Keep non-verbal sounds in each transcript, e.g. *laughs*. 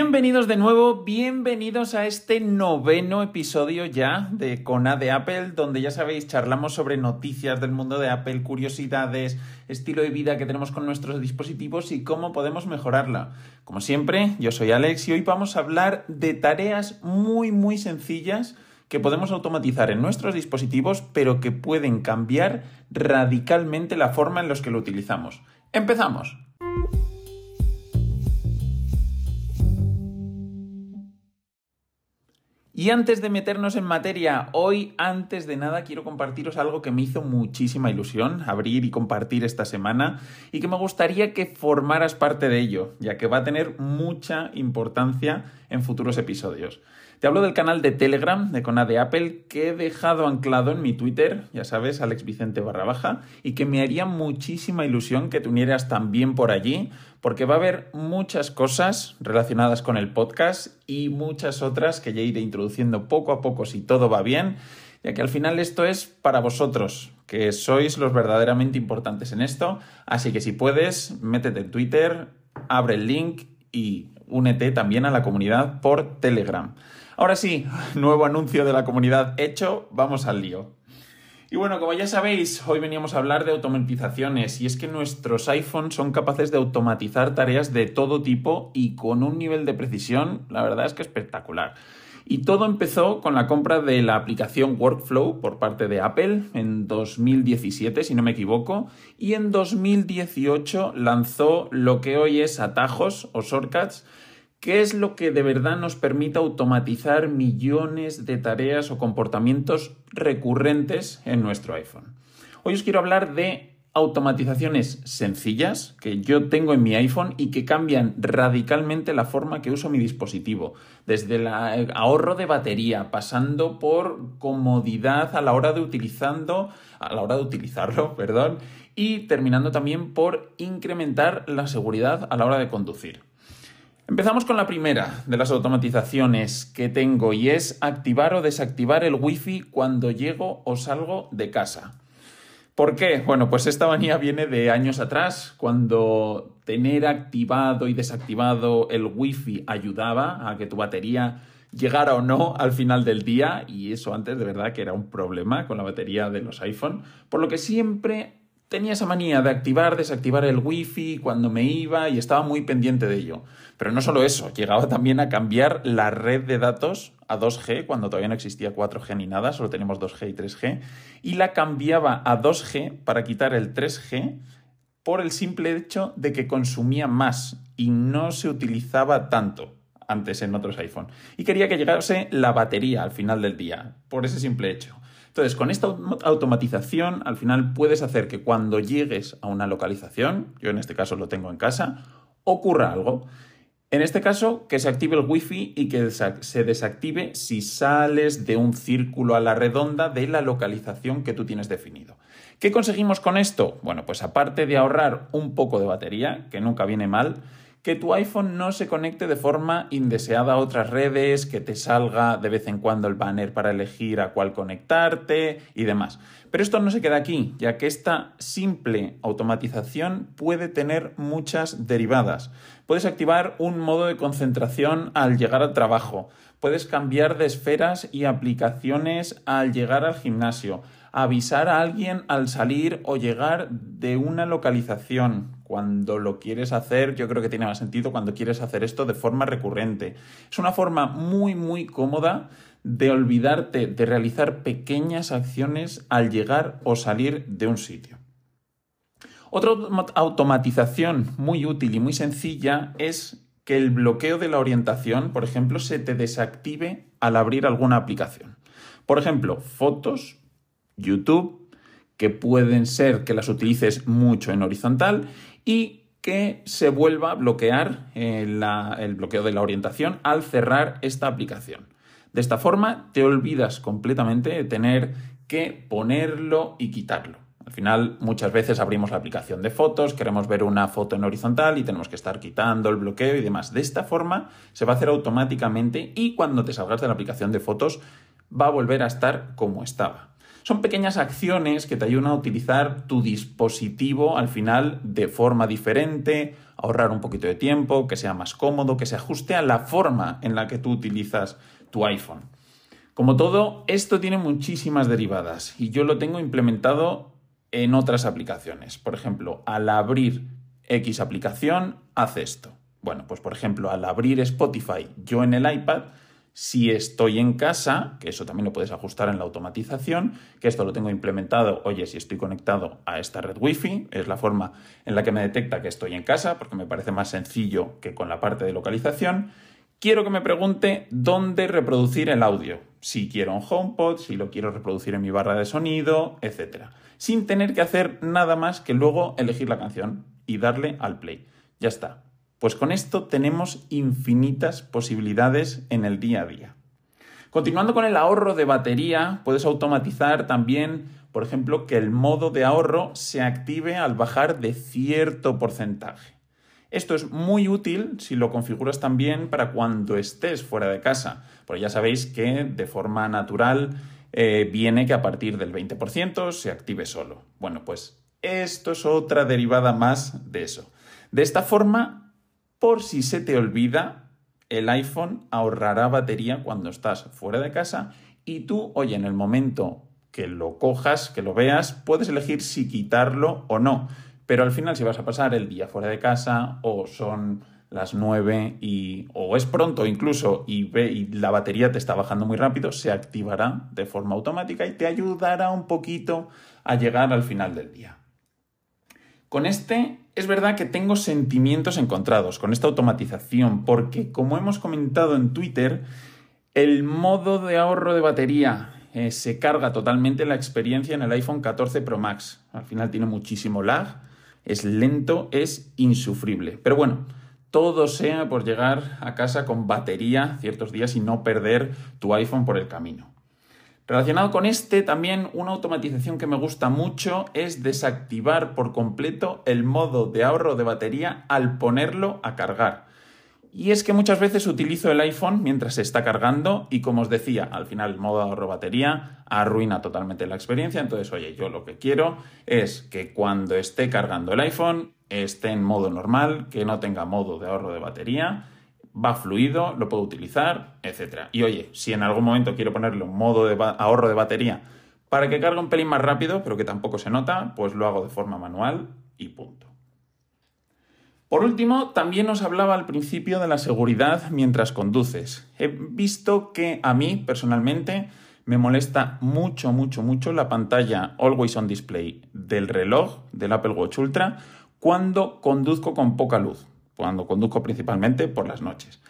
Bienvenidos de nuevo, bienvenidos a este noveno episodio ya de Cona de Apple, donde ya sabéis, charlamos sobre noticias del mundo de Apple, curiosidades, estilo de vida que tenemos con nuestros dispositivos y cómo podemos mejorarla. Como siempre, yo soy Alex y hoy vamos a hablar de tareas muy muy sencillas que podemos automatizar en nuestros dispositivos, pero que pueden cambiar radicalmente la forma en la que lo utilizamos. ¡Empezamos! Y antes de meternos en materia, hoy, antes de nada, quiero compartiros algo que me hizo muchísima ilusión abrir y compartir esta semana y que me gustaría que formaras parte de ello, ya que va a tener mucha importancia en futuros episodios. Te hablo del canal de Telegram de Cona de Apple que he dejado anclado en mi Twitter, ya sabes, Alex Vicente barra y que me haría muchísima ilusión que te unieras también por allí, porque va a haber muchas cosas relacionadas con el podcast y muchas otras que ya iré introduciendo poco a poco si todo va bien, ya que al final esto es para vosotros, que sois los verdaderamente importantes en esto, así que si puedes, métete en Twitter, abre el link y únete también a la comunidad por Telegram. Ahora sí, nuevo anuncio de la comunidad hecho, vamos al lío. Y bueno, como ya sabéis, hoy veníamos a hablar de automatizaciones y es que nuestros iPhones son capaces de automatizar tareas de todo tipo y con un nivel de precisión, la verdad es que espectacular. Y todo empezó con la compra de la aplicación Workflow por parte de Apple en 2017, si no me equivoco, y en 2018 lanzó lo que hoy es atajos o shortcuts ¿Qué es lo que de verdad nos permite automatizar millones de tareas o comportamientos recurrentes en nuestro iPhone? Hoy os quiero hablar de automatizaciones sencillas que yo tengo en mi iPhone y que cambian radicalmente la forma que uso mi dispositivo, desde el ahorro de batería, pasando por comodidad a la hora de utilizando, a la hora de utilizarlo, *laughs* perdón, y terminando también por incrementar la seguridad a la hora de conducir. Empezamos con la primera de las automatizaciones que tengo y es activar o desactivar el wifi cuando llego o salgo de casa. ¿Por qué? Bueno, pues esta manía viene de años atrás, cuando tener activado y desactivado el wifi ayudaba a que tu batería llegara o no al final del día y eso antes de verdad que era un problema con la batería de los iPhone, por lo que siempre tenía esa manía de activar, desactivar el wifi cuando me iba y estaba muy pendiente de ello. Pero no solo eso, llegaba también a cambiar la red de datos a 2G cuando todavía no existía 4G ni nada, solo tenemos 2G y 3G, y la cambiaba a 2G para quitar el 3G por el simple hecho de que consumía más y no se utilizaba tanto antes en otros iPhone. Y quería que llegase la batería al final del día, por ese simple hecho. Entonces, con esta automatización, al final puedes hacer que cuando llegues a una localización, yo en este caso lo tengo en casa, ocurra algo. En este caso, que se active el wifi y que se desactive si sales de un círculo a la redonda de la localización que tú tienes definido. ¿Qué conseguimos con esto? Bueno, pues aparte de ahorrar un poco de batería, que nunca viene mal, que tu iPhone no se conecte de forma indeseada a otras redes, que te salga de vez en cuando el banner para elegir a cuál conectarte y demás. Pero esto no se queda aquí, ya que esta simple automatización puede tener muchas derivadas. Puedes activar un modo de concentración al llegar al trabajo, puedes cambiar de esferas y aplicaciones al llegar al gimnasio, avisar a alguien al salir o llegar de una localización, cuando lo quieres hacer, yo creo que tiene más sentido cuando quieres hacer esto de forma recurrente. Es una forma muy, muy cómoda de olvidarte de realizar pequeñas acciones al llegar o salir de un sitio. Otra automatización muy útil y muy sencilla es que el bloqueo de la orientación, por ejemplo, se te desactive al abrir alguna aplicación. Por ejemplo, fotos, YouTube, que pueden ser que las utilices mucho en horizontal y que se vuelva a bloquear eh, el bloqueo de la orientación al cerrar esta aplicación. De esta forma te olvidas completamente de tener que ponerlo y quitarlo. Al final muchas veces abrimos la aplicación de fotos, queremos ver una foto en horizontal y tenemos que estar quitando el bloqueo y demás. De esta forma se va a hacer automáticamente y cuando te salgas de la aplicación de fotos va a volver a estar como estaba. Son pequeñas acciones que te ayudan a utilizar tu dispositivo al final de forma diferente, ahorrar un poquito de tiempo, que sea más cómodo, que se ajuste a la forma en la que tú utilizas tu iPhone. Como todo, esto tiene muchísimas derivadas y yo lo tengo implementado en otras aplicaciones. Por ejemplo, al abrir X aplicación, hace esto. Bueno, pues por ejemplo, al abrir Spotify yo en el iPad, si estoy en casa, que eso también lo puedes ajustar en la automatización, que esto lo tengo implementado, oye, si estoy conectado a esta red Wi-Fi, es la forma en la que me detecta que estoy en casa, porque me parece más sencillo que con la parte de localización. Quiero que me pregunte dónde reproducir el audio, si quiero un HomePod, si lo quiero reproducir en mi barra de sonido, etc. Sin tener que hacer nada más que luego elegir la canción y darle al play. Ya está. Pues con esto tenemos infinitas posibilidades en el día a día. Continuando con el ahorro de batería, puedes automatizar también, por ejemplo, que el modo de ahorro se active al bajar de cierto porcentaje. Esto es muy útil si lo configuras también para cuando estés fuera de casa, porque ya sabéis que de forma natural eh, viene que a partir del 20% se active solo. Bueno, pues esto es otra derivada más de eso. De esta forma por si se te olvida, el iPhone ahorrará batería cuando estás fuera de casa y tú, oye, en el momento que lo cojas, que lo veas, puedes elegir si quitarlo o no. Pero al final, si vas a pasar el día fuera de casa o son las 9 y, o es pronto incluso y, ve, y la batería te está bajando muy rápido, se activará de forma automática y te ayudará un poquito a llegar al final del día. Con este es verdad que tengo sentimientos encontrados con esta automatización, porque como hemos comentado en Twitter, el modo de ahorro de batería eh, se carga totalmente la experiencia en el iPhone 14 Pro Max. Al final tiene muchísimo lag, es lento, es insufrible. Pero bueno, todo sea por llegar a casa con batería ciertos días y no perder tu iPhone por el camino. Relacionado con este, también una automatización que me gusta mucho es desactivar por completo el modo de ahorro de batería al ponerlo a cargar. Y es que muchas veces utilizo el iPhone mientras se está cargando y como os decía, al final el modo de ahorro batería arruina totalmente la experiencia. Entonces, oye, yo lo que quiero es que cuando esté cargando el iPhone esté en modo normal, que no tenga modo de ahorro de batería va fluido, lo puedo utilizar, etc. Y oye, si en algún momento quiero ponerle un modo de ahorro de batería para que cargue un pelín más rápido, pero que tampoco se nota, pues lo hago de forma manual y punto. Por último, también os hablaba al principio de la seguridad mientras conduces. He visto que a mí, personalmente, me molesta mucho, mucho, mucho la pantalla Always On Display del reloj del Apple Watch Ultra cuando conduzco con poca luz cuando conduzco principalmente por las noches.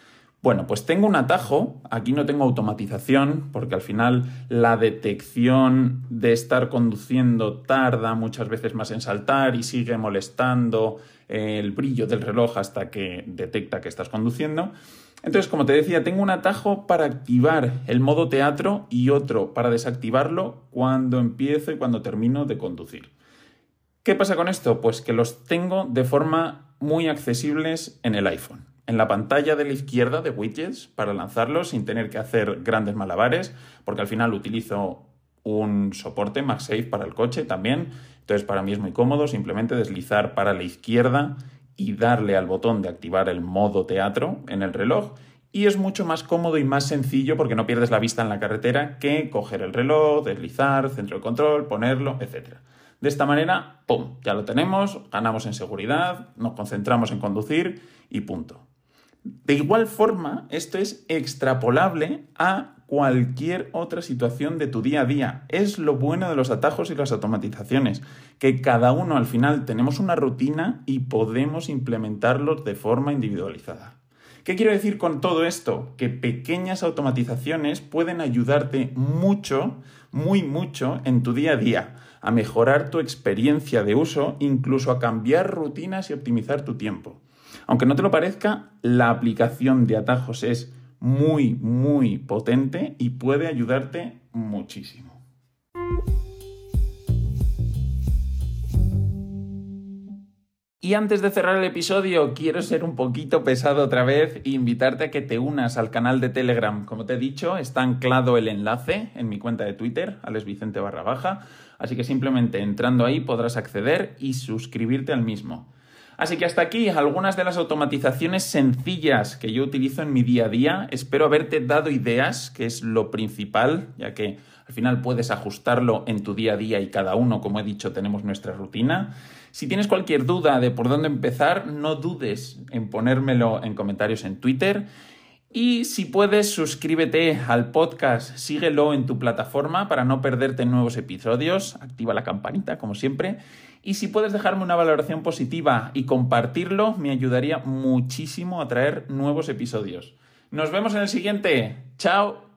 Bueno, pues tengo un atajo, aquí no tengo automatización, porque al final la detección de estar conduciendo tarda muchas veces más en saltar y sigue molestando el brillo del reloj hasta que detecta que estás conduciendo. Entonces, como te decía, tengo un atajo para activar el modo teatro y otro para desactivarlo cuando empiezo y cuando termino de conducir. ¿Qué pasa con esto? Pues que los tengo de forma muy accesibles en el iPhone. En la pantalla de la izquierda de widgets para lanzarlos sin tener que hacer grandes malabares, porque al final utilizo un soporte MagSafe para el coche también. Entonces para mí es muy cómodo simplemente deslizar para la izquierda y darle al botón de activar el modo teatro en el reloj. Y es mucho más cómodo y más sencillo porque no pierdes la vista en la carretera que coger el reloj, deslizar, centro de control, ponerlo, etc. De esta manera, ¡pum! Ya lo tenemos, ganamos en seguridad, nos concentramos en conducir y punto. De igual forma, esto es extrapolable a cualquier otra situación de tu día a día. Es lo bueno de los atajos y las automatizaciones, que cada uno al final tenemos una rutina y podemos implementarlos de forma individualizada. ¿Qué quiero decir con todo esto? Que pequeñas automatizaciones pueden ayudarte mucho, muy mucho en tu día a día a mejorar tu experiencia de uso, incluso a cambiar rutinas y optimizar tu tiempo. Aunque no te lo parezca, la aplicación de atajos es muy, muy potente y puede ayudarte muchísimo. Y antes de cerrar el episodio, quiero ser un poquito pesado otra vez e invitarte a que te unas al canal de Telegram. Como te he dicho, está anclado el enlace en mi cuenta de Twitter, alexvicente barra baja, así que simplemente entrando ahí podrás acceder y suscribirte al mismo. Así que hasta aquí algunas de las automatizaciones sencillas que yo utilizo en mi día a día. Espero haberte dado ideas, que es lo principal, ya que al final puedes ajustarlo en tu día a día y cada uno, como he dicho, tenemos nuestra rutina. Si tienes cualquier duda de por dónde empezar, no dudes en ponérmelo en comentarios en Twitter. Y si puedes, suscríbete al podcast, síguelo en tu plataforma para no perderte nuevos episodios, activa la campanita como siempre. Y si puedes dejarme una valoración positiva y compartirlo, me ayudaría muchísimo a traer nuevos episodios. Nos vemos en el siguiente. Chao.